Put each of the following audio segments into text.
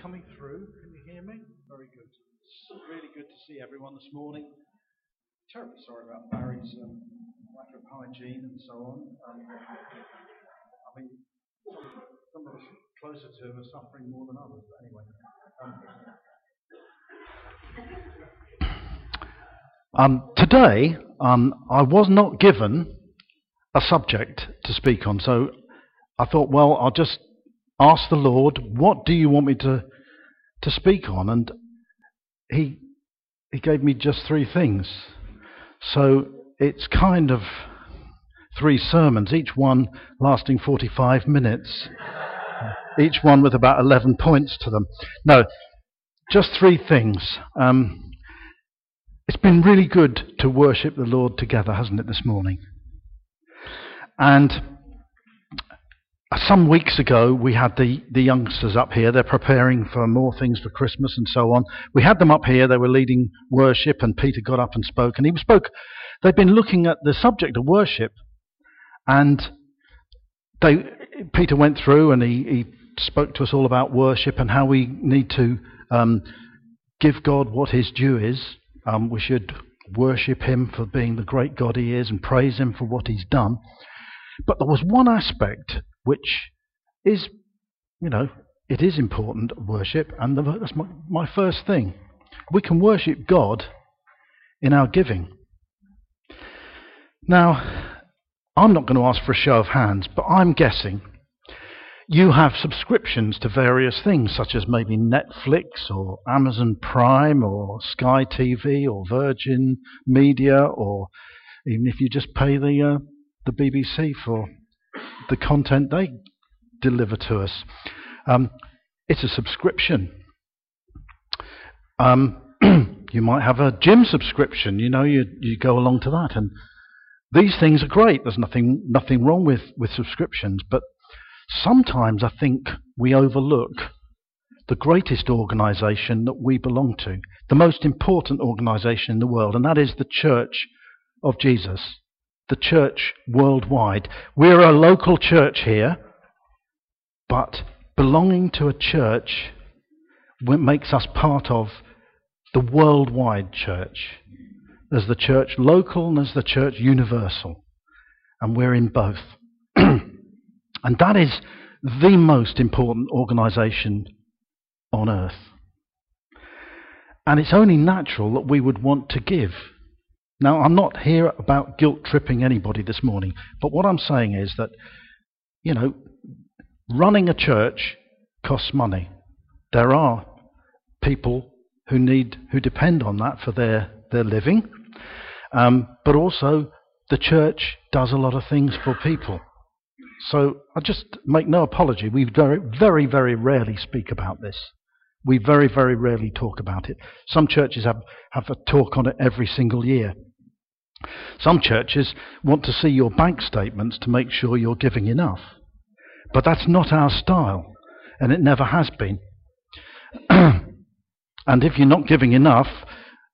coming through? Can you hear me? Very good. It's really good to see everyone this morning. Terribly sorry about Barry's um, lack of hygiene and so on. Um, I mean, some, of us closer to him are suffering more than others. But anyway. Um, um, today, um, I was not given a subject to speak on, so I thought, well, I'll just ask the Lord, what do you want me to to speak on? And he he gave me just three things. So it's kind of three sermons, each one lasting 45 minutes, each one with about 11 points to them. No, just three things. Um, it's been really good to worship the Lord together, hasn't it, this morning? And some weeks ago, we had the, the youngsters up here. They're preparing for more things for Christmas and so on. We had them up here. They were leading worship, and Peter got up and spoke. And he spoke. They've been looking at the subject of worship, and they, Peter went through and he, he spoke to us all about worship and how we need to um, give God what His due is. Um, we should worship Him for being the great God He is and praise Him for what He's done. But there was one aspect which is, you know, it is important worship, and the, that's my, my first thing. We can worship God in our giving. Now, I'm not going to ask for a show of hands, but I'm guessing you have subscriptions to various things, such as maybe Netflix or Amazon Prime or Sky TV or Virgin Media, or even if you just pay the uh, the BBC for the content they deliver to us. Um, it's a subscription. Um, you might have a gym subscription. You know, you you go along to that, and these things are great. There's nothing nothing wrong with with subscriptions, but sometimes I think we overlook the greatest organisation that we belong to, the most important organisation in the world, and that is the Church of Jesus the church worldwide. We're a local church here, but belonging to a church makes us part of the worldwide church. There's the church local and there's the church universal. And we're in both. and that is the most important organization on earth. And it's only natural that we would want to give now, I'm not here about guilt tripping anybody this morning, but what I'm saying is that, you know, running a church costs money. There are people who need, who depend on that for their, their living, um, but also the church does a lot of things for people. So I just make no apology. We very, very, very rarely speak about this. We very, very rarely talk about it. Some churches have, have a talk on it every single year. Some churches want to see your bank statements to make sure you're giving enough. But that's not our style, and it never has been. and if you're not giving enough,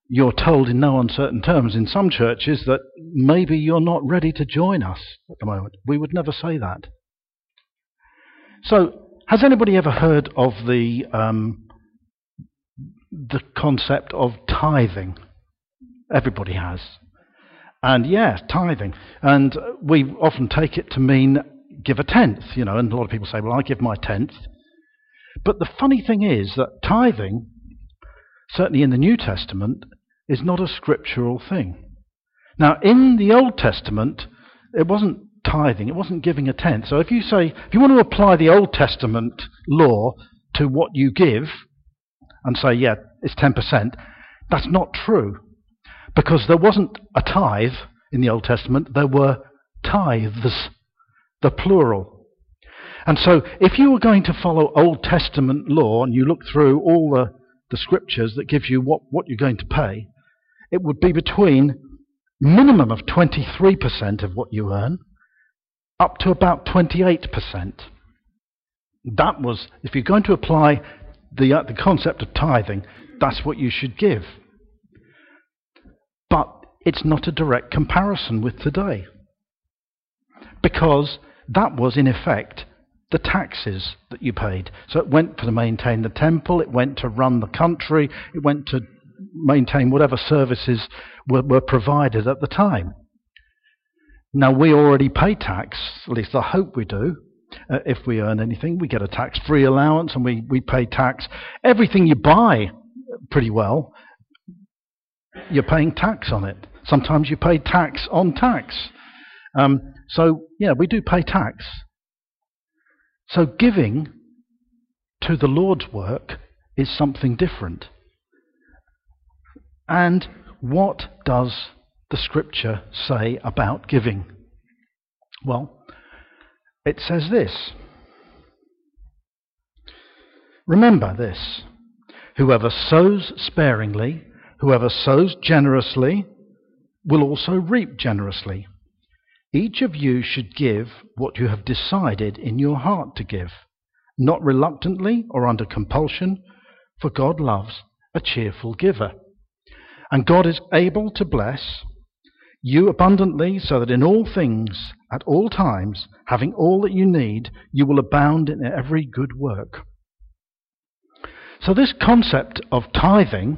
you're told in no uncertain terms in some churches that maybe you're not ready to join us at the moment. We would never say that. So, has anybody ever heard of the um, the concept of tithing? Everybody has. And yes, tithing. And we often take it to mean give a tenth, you know, and a lot of people say, well, I give my tenth. But the funny thing is that tithing, certainly in the New Testament, is not a scriptural thing. Now, in the Old Testament, it wasn't tithing, it wasn't giving a tenth. So if you say, if you want to apply the Old Testament law to what you give and say, yeah, it's 10%, that's not true. Because there wasn't a tithe in the Old Testament, there were tithes, the plural. And so, if you were going to follow Old Testament law and you look through all the, the scriptures that gives you what, what you're going to pay, it would be between minimum of 23% of what you earn up to about 28%. That was, if you're going to apply the, uh, the concept of tithing, that's what you should give. But it's not a direct comparison with today. Because that was, in effect, the taxes that you paid. So it went to maintain the temple, it went to run the country, it went to maintain whatever services were, were provided at the time. Now, we already pay tax, at least I hope we do. Uh, if we earn anything, we get a tax free allowance and we, we pay tax. Everything you buy, pretty well, you're paying tax on it. Sometimes you pay tax on tax. Um, so, yeah, we do pay tax. So, giving to the Lord's work is something different. And what does the scripture say about giving? Well, it says this. Remember this whoever sows sparingly, whoever sows generously, will also reap generously. Each of you should give what you have decided in your heart to give, not reluctantly or under compulsion, for God loves a cheerful giver. And God is able to bless you abundantly, so that in all things, at all times, having all that you need, you will abound in every good work. So, this concept of tithing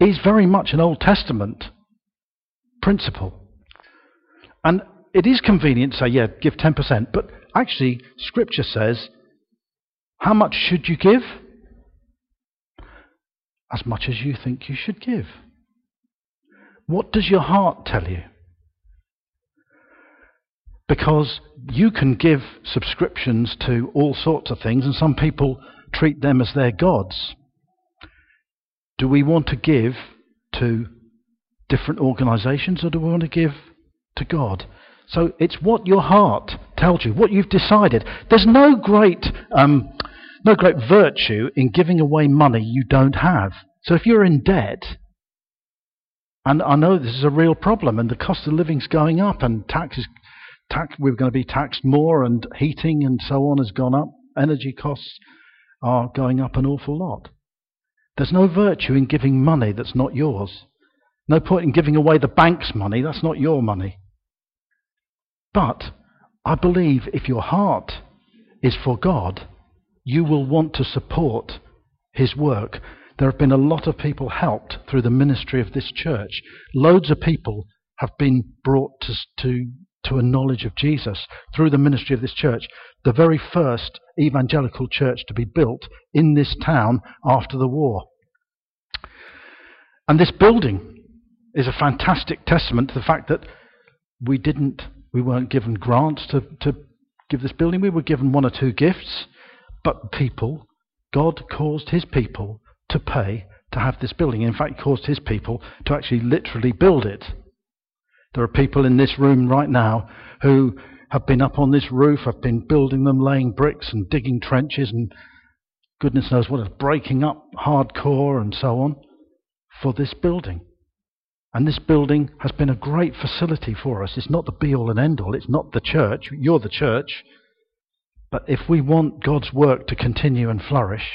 is very much an Old Testament principle. And it is convenient to say, yeah, give 10%, but actually, Scripture says, how much should you give? As much as you think you should give. What does your heart tell you? Because you can give subscriptions to all sorts of things, and some people treat them as their gods. Do we want to give to different organizations, or do we want to give to God? So it's what your heart tells you, what you've decided. There's no great, um, no great virtue in giving away money you don't have. So if you're in debt, and I know this is a real problem, and the cost of living's going up, and taxes, tax, we're going to be taxed more, and heating and so on has gone up. Energy costs are going up an awful lot. There's no virtue in giving money that's not yours. No point in giving away the bank's money, that's not your money. But I believe if your heart is for God, you will want to support His work there have been a lot of people helped through the ministry of this church. Loads of people have been brought to, to, to a knowledge of Jesus through the ministry of this church. The very first evangelical church to be built in this town after the war. And this building is a fantastic testament to the fact that we didn't, we weren't given grants to, to give this building. We were given one or two gifts, but people, God caused his people to pay to have this building. In fact, caused his people to actually literally build it. There are people in this room right now who have been up on this roof, I've been building them, laying bricks and digging trenches and goodness knows what, breaking up hardcore and so on for this building. And this building has been a great facility for us. It's not the be all and end all. It's not the church. You're the church. But if we want God's work to continue and flourish,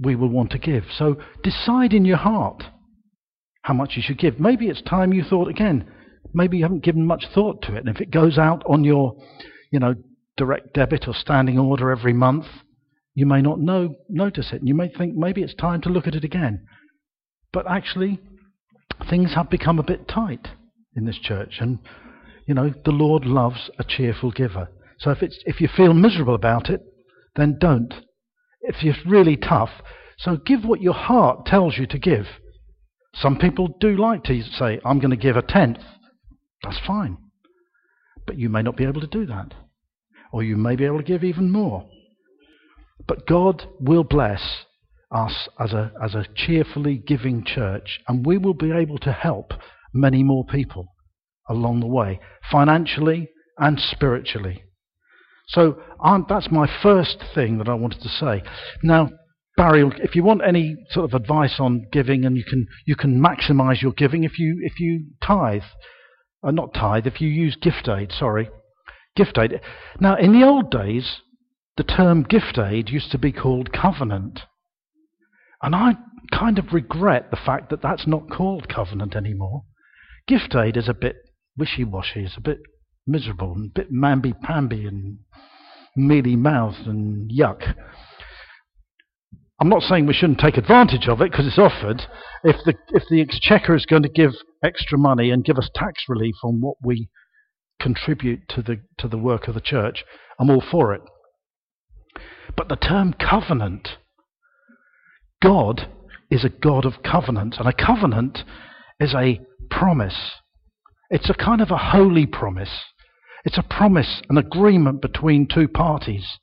we will want to give. So decide in your heart how much you should give. Maybe it's time you thought again. Maybe you haven't given much thought to it. And if it goes out on your, you know, direct debit or standing order every month, you may not know, notice it. And you may think maybe it's time to look at it again. But actually, things have become a bit tight in this church. And, you know, the Lord loves a cheerful giver. So if, it's, if you feel miserable about it, then don't if it's really tough. So give what your heart tells you to give. Some people do like to say, I'm going to give a tenth. That's fine. But you may not be able to do that. Or you may be able to give even more. But God will bless us as a, as a cheerfully giving church, and we will be able to help many more people along the way, financially and spiritually. So that's my first thing that I wanted to say. Now, Barry, if you want any sort of advice on giving, and you can you can maximise your giving if you if you tithe, uh, not tithe, if you use gift aid. Sorry, gift aid. Now, in the old days, the term gift aid used to be called covenant, and I kind of regret the fact that that's not called covenant anymore. Gift aid is a bit wishy-washy. It's a bit miserable and a bit mamby-pamby and mealy mouthed and yuck. I'm not saying we shouldn't take advantage of it because it's offered. If the if the exchequer is going to give extra money and give us tax relief on what we contribute to the to the work of the church, I'm all for it. But the term covenant, God is a God of covenant, and a covenant is a promise. It's a kind of a holy promise. It's a promise, an agreement between two parties.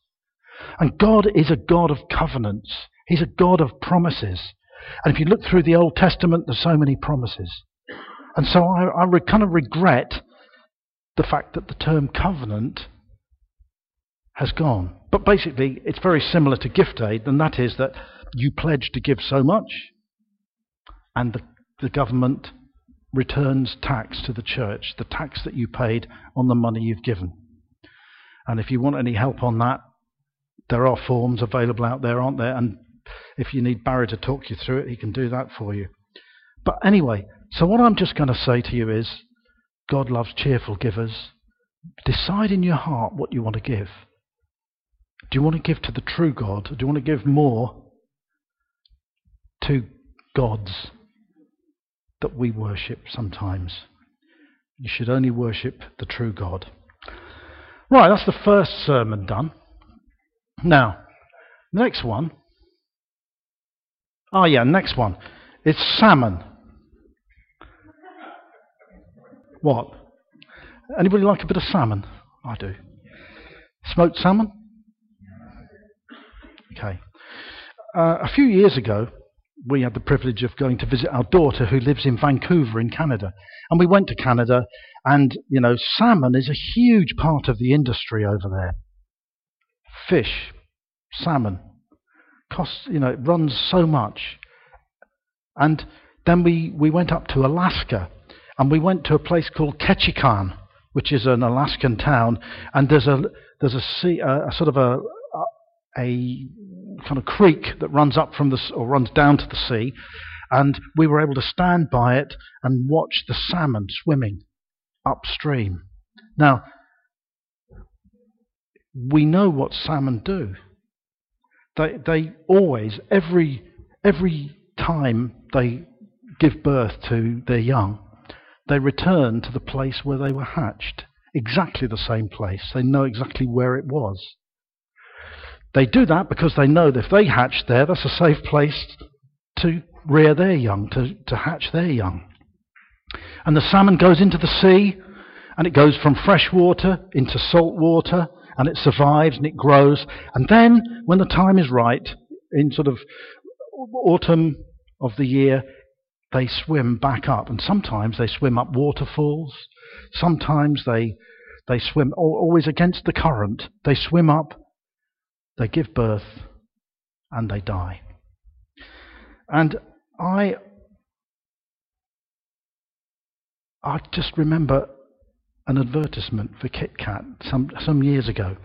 And God is a God of covenants. He's a God of promises. And if you look through the Old Testament, there's so many promises. And so I, I kind of regret the fact that the term covenant has gone. But basically, it's very similar to gift aid, and that is that you pledge to give so much, and the, the government returns tax to the church, the tax that you paid on the money you've given. And if you want any help on that, there are forms available out there, aren't there? And if you need Barry to talk you through it, he can do that for you. But anyway, so what I'm just going to say to you is God loves cheerful givers. Decide in your heart what you want to give. Do you want to give to the true God? Do you want to give more to gods that we worship sometimes? You should only worship the true God. Right, that's the first sermon done. Now, the next one. Oh, yeah, next one. It's salmon. What? Anybody like a bit of salmon? I do. Smoked salmon? Okay. Uh, a few years ago, we had the privilege of going to visit our daughter who lives in Vancouver in Canada. And we went to Canada, and, you know, salmon is a huge part of the industry over there. Fish, salmon, costs, you know, it runs so much. And then we, we went up to Alaska, and we went to a place called Ketchikan, which is an Alaskan town, and there's a there's a sea, a, a sort of a, a kind of creek that runs up from the or runs down to the sea, and we were able to stand by it and watch the salmon swimming upstream. Now, we know what salmon do. They they always every every time they give birth to their young, they return to the place where they were hatched. Exactly the same place. They know exactly where it was. They do that because they know that if they hatch there, that's a safe place to rear their young, to, to hatch their young. And the salmon goes into the sea, and it goes from fresh water into salt water, and it survives and it grows. And then, when the time is right, in sort of autumn of the year, they swim back up. And sometimes they swim up waterfalls. Sometimes they, they swim always against the current. They swim up they give birth and they die. And I I just remember an advertisement for Kit Kat some some years ago.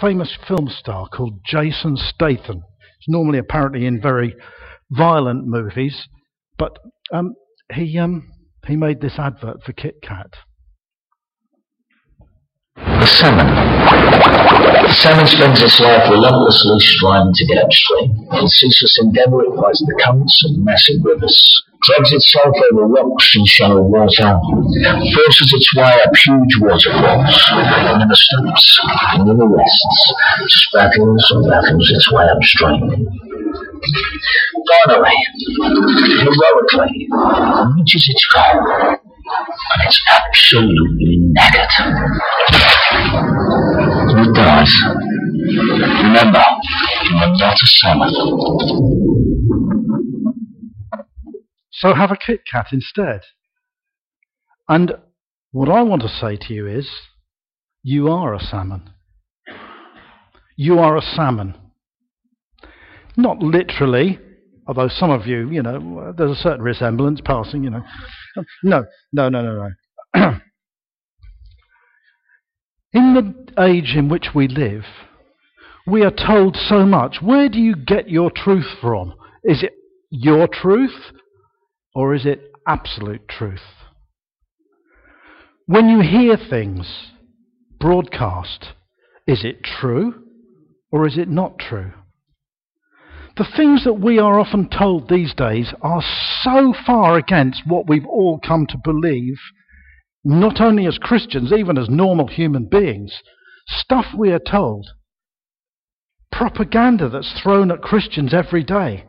Famous film star called Jason Statham. He's normally apparently in very violent movies, but um, he um, he made this advert for Kit Kat. Salmon. The salmon spends its life relentlessly striving to get upstream. In ceaseless endeavour, it fights the currents of massive rivers, drags itself over rocks and shallow water, forces its way up huge waterfalls, and never stops, and never rests, just battles and battles its way upstream. Finally, heroically, reaches its goal, and it's absolutely knackered. It does. Remember, you are not a salmon. So have a Kit Kat instead. And what I want to say to you is, you are a salmon. You are a salmon. Not literally, although some of you, you know, uh, there's a certain resemblance passing, you know. No, no, no, no, no. In the age in which we live, we are told so much. Where do you get your truth from? Is it your truth or is it absolute truth? When you hear things broadcast, is it true or is it not true? The things that we are often told these days are so far against what we've all come to believe, not only as Christians, even as normal human beings. Stuff we are told. Propaganda that's thrown at Christians every day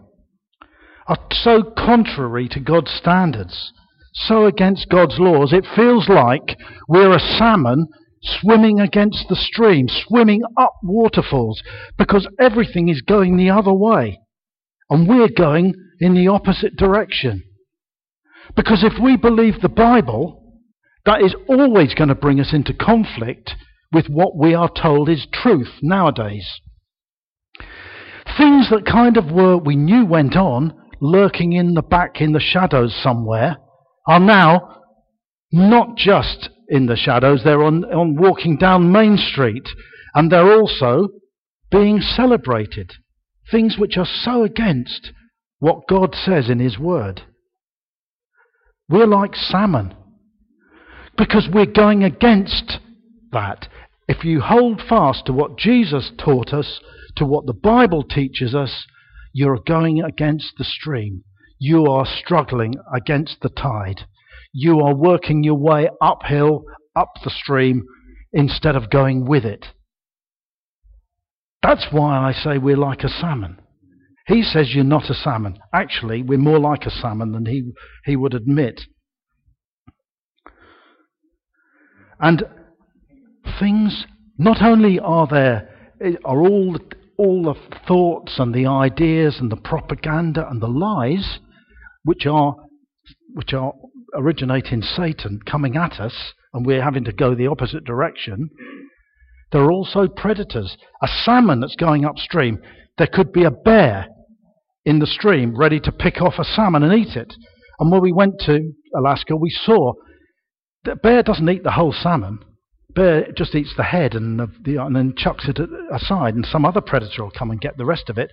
are so contrary to God's standards, so against God's laws, it feels like we're a salmon swimming against the stream, swimming up waterfalls, because everything is going the other way. And we're going in the opposite direction. Because if we believe the Bible, that is always going to bring us into conflict with what we are told is truth nowadays. Things that kind of were, we knew went on, lurking in the back in the shadows somewhere, are now not just in the shadows, they're on, on walking down Main Street, and they're also being celebrated. Things which are so against what God says in His Word. We're like salmon because we're going against that. If you hold fast to what Jesus taught us, to what the Bible teaches us, you're going against the stream. You are struggling against the tide. You are working your way uphill, up the stream, instead of going with it. That's why I say we're like a salmon. He says you're not a salmon. Actually, we're more like a salmon than he, he would admit. And things, not only are there, are all the, all the thoughts and the ideas and the propaganda and the lies which are which are originate in Satan coming at us and we're having to go the opposite direction, there are also predators. A salmon that's going upstream, there could be a bear in the stream ready to pick off a salmon and eat it. And when we went to Alaska, we saw that bear doesn't eat the whole salmon. Bear just eats the head and, the, and then chucks it aside, and some other predator will come and get the rest of it.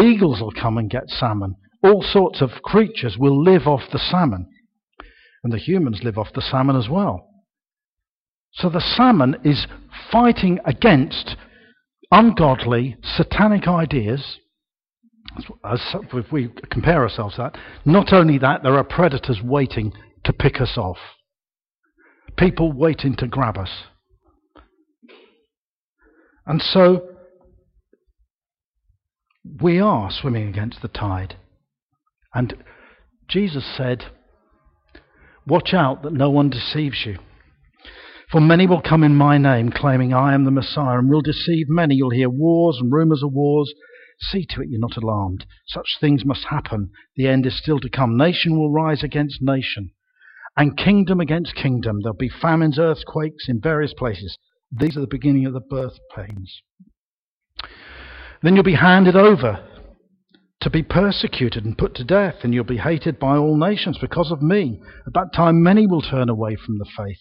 Eagles will come and get salmon. All sorts of creatures will live off the salmon. And the humans live off the salmon as well. So the salmon is fighting against ungodly, satanic ideas. As, if we compare ourselves to that, not only that, there are predators waiting to pick us off, people waiting to grab us. And so we are swimming against the tide. And Jesus said, Watch out that no one deceives you. For many will come in my name, claiming I am the Messiah, and will deceive many. You'll hear wars and rumors of wars. See to it you're not alarmed. Such things must happen. The end is still to come. Nation will rise against nation, and kingdom against kingdom. There'll be famines, earthquakes in various places. These are the beginning of the birth pains. Then you'll be handed over to be persecuted and put to death, and you'll be hated by all nations because of me. At that time, many will turn away from the faith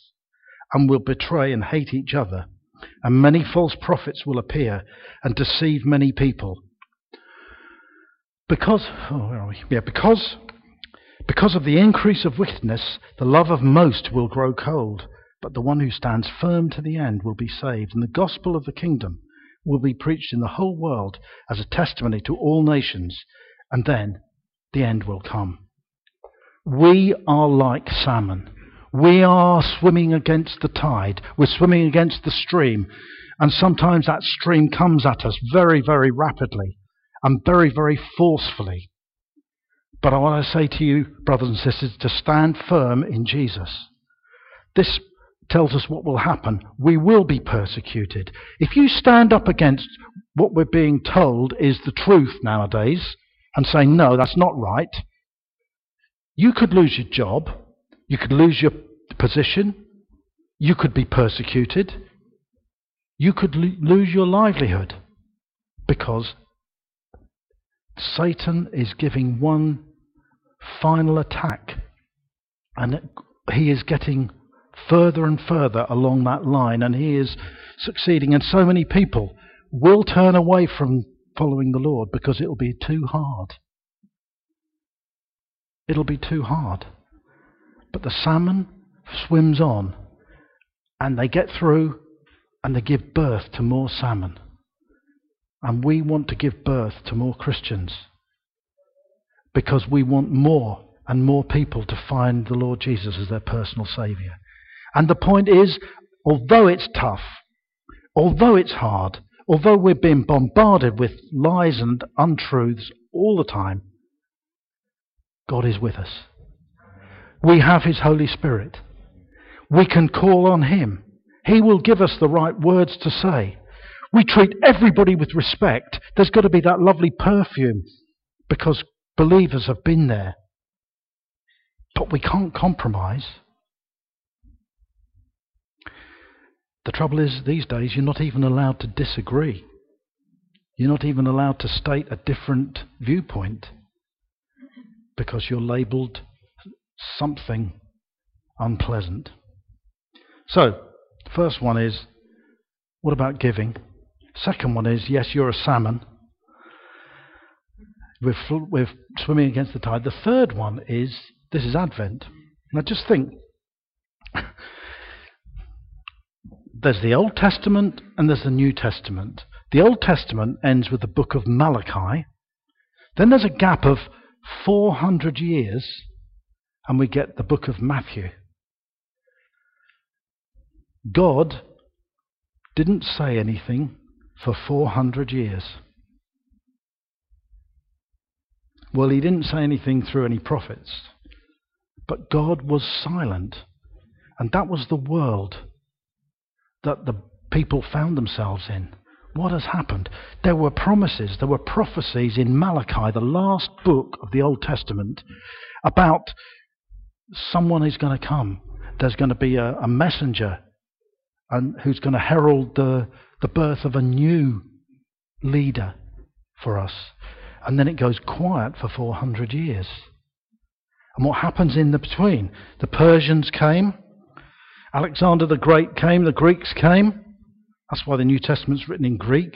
and will betray and hate each other, and many false prophets will appear and deceive many people. Because, oh, where are we? Yeah, because, because of the increase of wickedness, the love of most will grow cold, but the one who stands firm to the end will be saved, and the gospel of the kingdom will be preached in the whole world as a testimony to all nations, and then the end will come. We are like salmon. We are swimming against the tide. We're swimming against the stream. And sometimes that stream comes at us very, very rapidly and very, very forcefully. But I want to say to you, brothers and sisters, to stand firm in Jesus. This tells us what will happen. We will be persecuted. If you stand up against what we're being told is the truth nowadays and say, no, that's not right, you could lose your job, you could lose your position, you could be persecuted, you could lo- lose your livelihood because Satan is giving one final attack and he is getting further and further along that line, and he is succeeding. And so many people will turn away from following the Lord because it'll be too hard. It'll be too hard. But the salmon swims on, and they get through, and they give birth to more salmon. And we want to give birth to more Christians because we want more and more people to find the Lord Jesus as their personal Saviour. And the point is, although it's tough, although it's hard, although we're being bombarded with lies and untruths all the time, God is with us. We have His Holy Spirit. We can call on Him. He will give us the right words to say. We treat everybody with respect. There's got to be that lovely perfume because believers have been there. But we can't compromise. The trouble is, these days, you're not even allowed to disagree. You're not even allowed to state a different viewpoint because you're labelled something unpleasant. So, first one is what about giving? Second one is yes, you're a salmon. We're, fl- we're swimming against the tide. The third one is this is Advent. Now just think there's the Old Testament and there's the New Testament. The Old Testament ends with the book of Malachi. Then there's a gap of 400 years and we get the book of Matthew. God didn't say anything for 400 years. Well, he didn't say anything through any prophets, but God was silent. And that was the world that the people found themselves in. What has happened? There were promises, there were prophecies in Malachi, the last book of the Old Testament, about someone is going to come. There's going to be a, a messenger and who's going to herald the, the birth of a new leader for us. And then it goes quiet for 400 years. And what happens in the between? The Persians came, Alexander the Great came, the Greeks came. That's why the New Testament's written in Greek.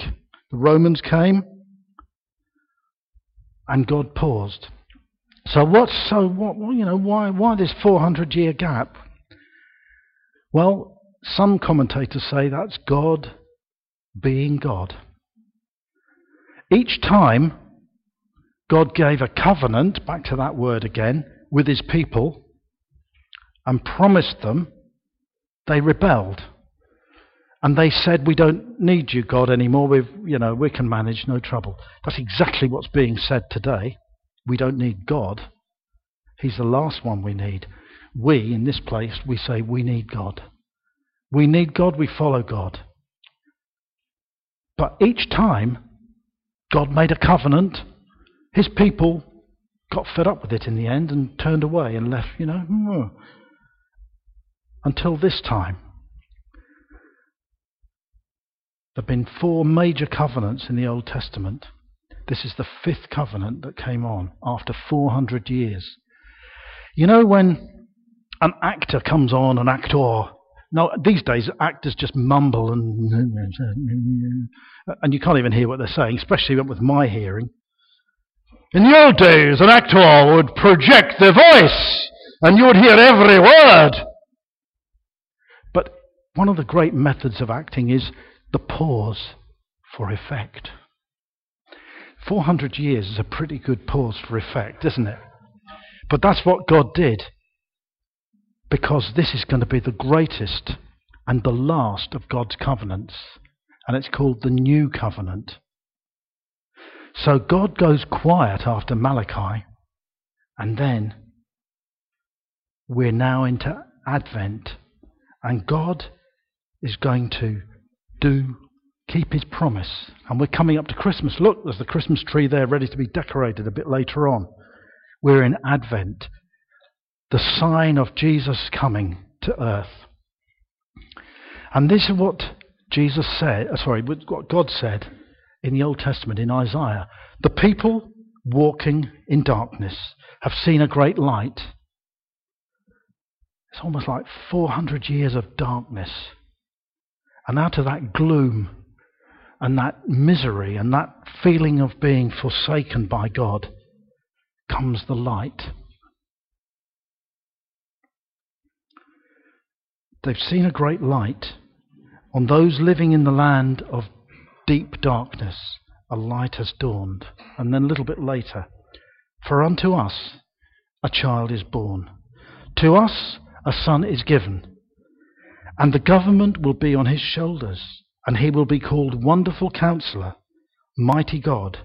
The Romans came, and God paused. So what's so what you know why why this 400 year gap? Well, some commentators say that's God being God. Each time God gave a covenant, back to that word again, with his people and promised them, they rebelled. And they said, We don't need you, God, anymore. We've, you know, we can manage, no trouble. That's exactly what's being said today. We don't need God. He's the last one we need. We, in this place, we say we need God. We need God, we follow God. But each time God made a covenant, his people got fed up with it in the end and turned away and left, you know, hmm. Until this time. There have been four major covenants in the Old Testament. This is the fifth covenant that came on after 400 years. You know, when an actor comes on, an actor, now these days actors just mumble and and you can't even hear what they're saying, especially with my hearing. In the old days, an actor would project their voice and you would hear every word. One of the great methods of acting is the pause for effect. 400 years is a pretty good pause for effect, isn't it? But that's what God did. Because this is going to be the greatest and the last of God's covenants. And it's called the New Covenant. So God goes quiet after Malachi. And then we're now into Advent. And God is going to do keep his promise. And we're coming up to Christmas. Look, there's the Christmas tree there ready to be decorated a bit later on. We're in Advent, the sign of Jesus coming to earth. And this is what Jesus said, uh, sorry, what God said in the Old Testament in Isaiah. The people walking in darkness have seen a great light. It's almost like 400 years of darkness. And out of that gloom and that misery and that feeling of being forsaken by God, comes the light. They've seen a great light On those living in the land of deep darkness, a light has dawned. And then a little bit later, for unto us a child is born, to us a son is given, and the government will be on his shoulders, and he will be called Wonderful Counselor, Mighty God,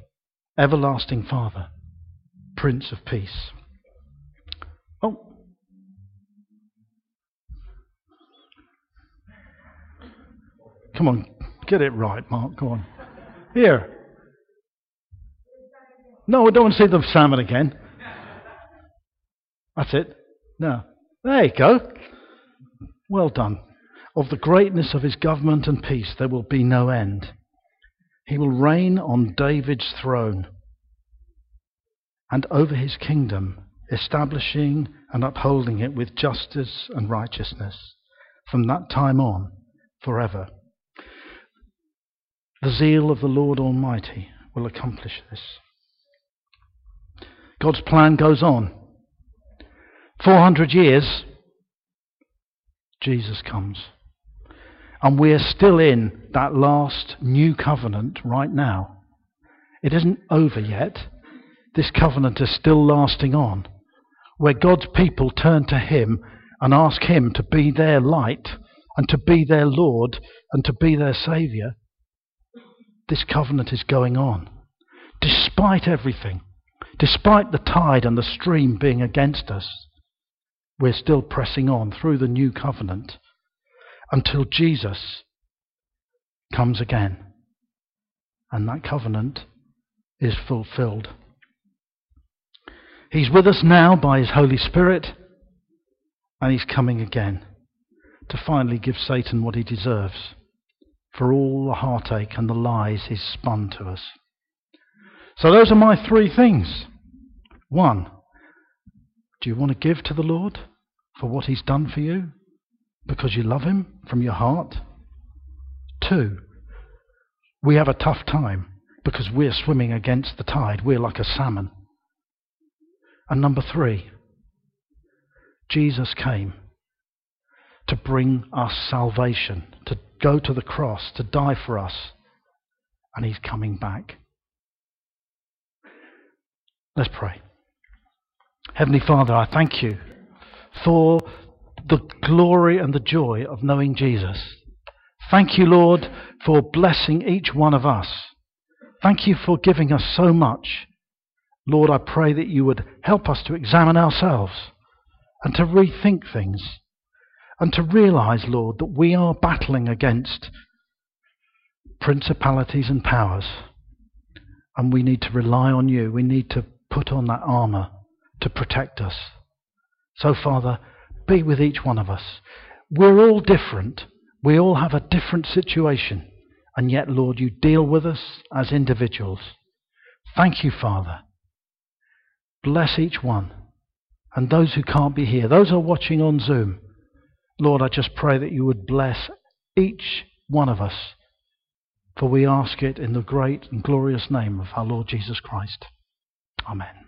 Everlasting Father, Prince of Peace. Oh. Come on, get it right, Mark. Go on. Here. No, I don't want to see the salmon again. That's it. No. There you go. Well done. Of the greatness of his government and peace there will be no end. He will reign on David's throne and over his kingdom, establishing and upholding it with justice and righteousness from that time on forever. The zeal of the Lord Almighty will accomplish this. God's plan goes on. 400 years, Jesus comes. And we're still in that last new covenant right now. It isn't over yet. This covenant is still lasting on, where God's people turn to Him and ask Him to be their light and to be their Lord and to be their Saviour. This covenant is going on, despite everything. Despite the tide and the stream being against us, we're still pressing on through the new covenant until Jesus comes again. And that covenant is fulfilled. He's with us now by His Holy Spirit, and He's coming again to finally give Satan what he deserves for all the heartache and the lies he's spun to us. So, those are my three things. One, do you want to give to the Lord for what He's done for you because you love Him from your heart? Two, we have a tough time because we're swimming against the tide. We're like a salmon. And number three, Jesus came to bring us salvation, to go to the cross, to die for us, and He's coming back. Let's pray. Heavenly Father, I thank you for the glory and the joy of knowing Jesus. Thank you, Lord, for blessing each one of us. Thank you for giving us so much. Lord, I pray that you would help us to examine ourselves and to rethink things and to realize, Lord, that we are battling against principalities and powers and we need to rely on you. We need to put on that armor to protect us. So, Father, be with each one of us. We're all different. We all have a different situation. And yet, Lord, you deal with us as individuals. Thank you, Father. Bless each one. And those who can't be here, those who are watching on Zoom, Lord, I just pray that you would bless each one of us. For we ask it in the great and glorious name of our Lord Jesus Christ. Amen.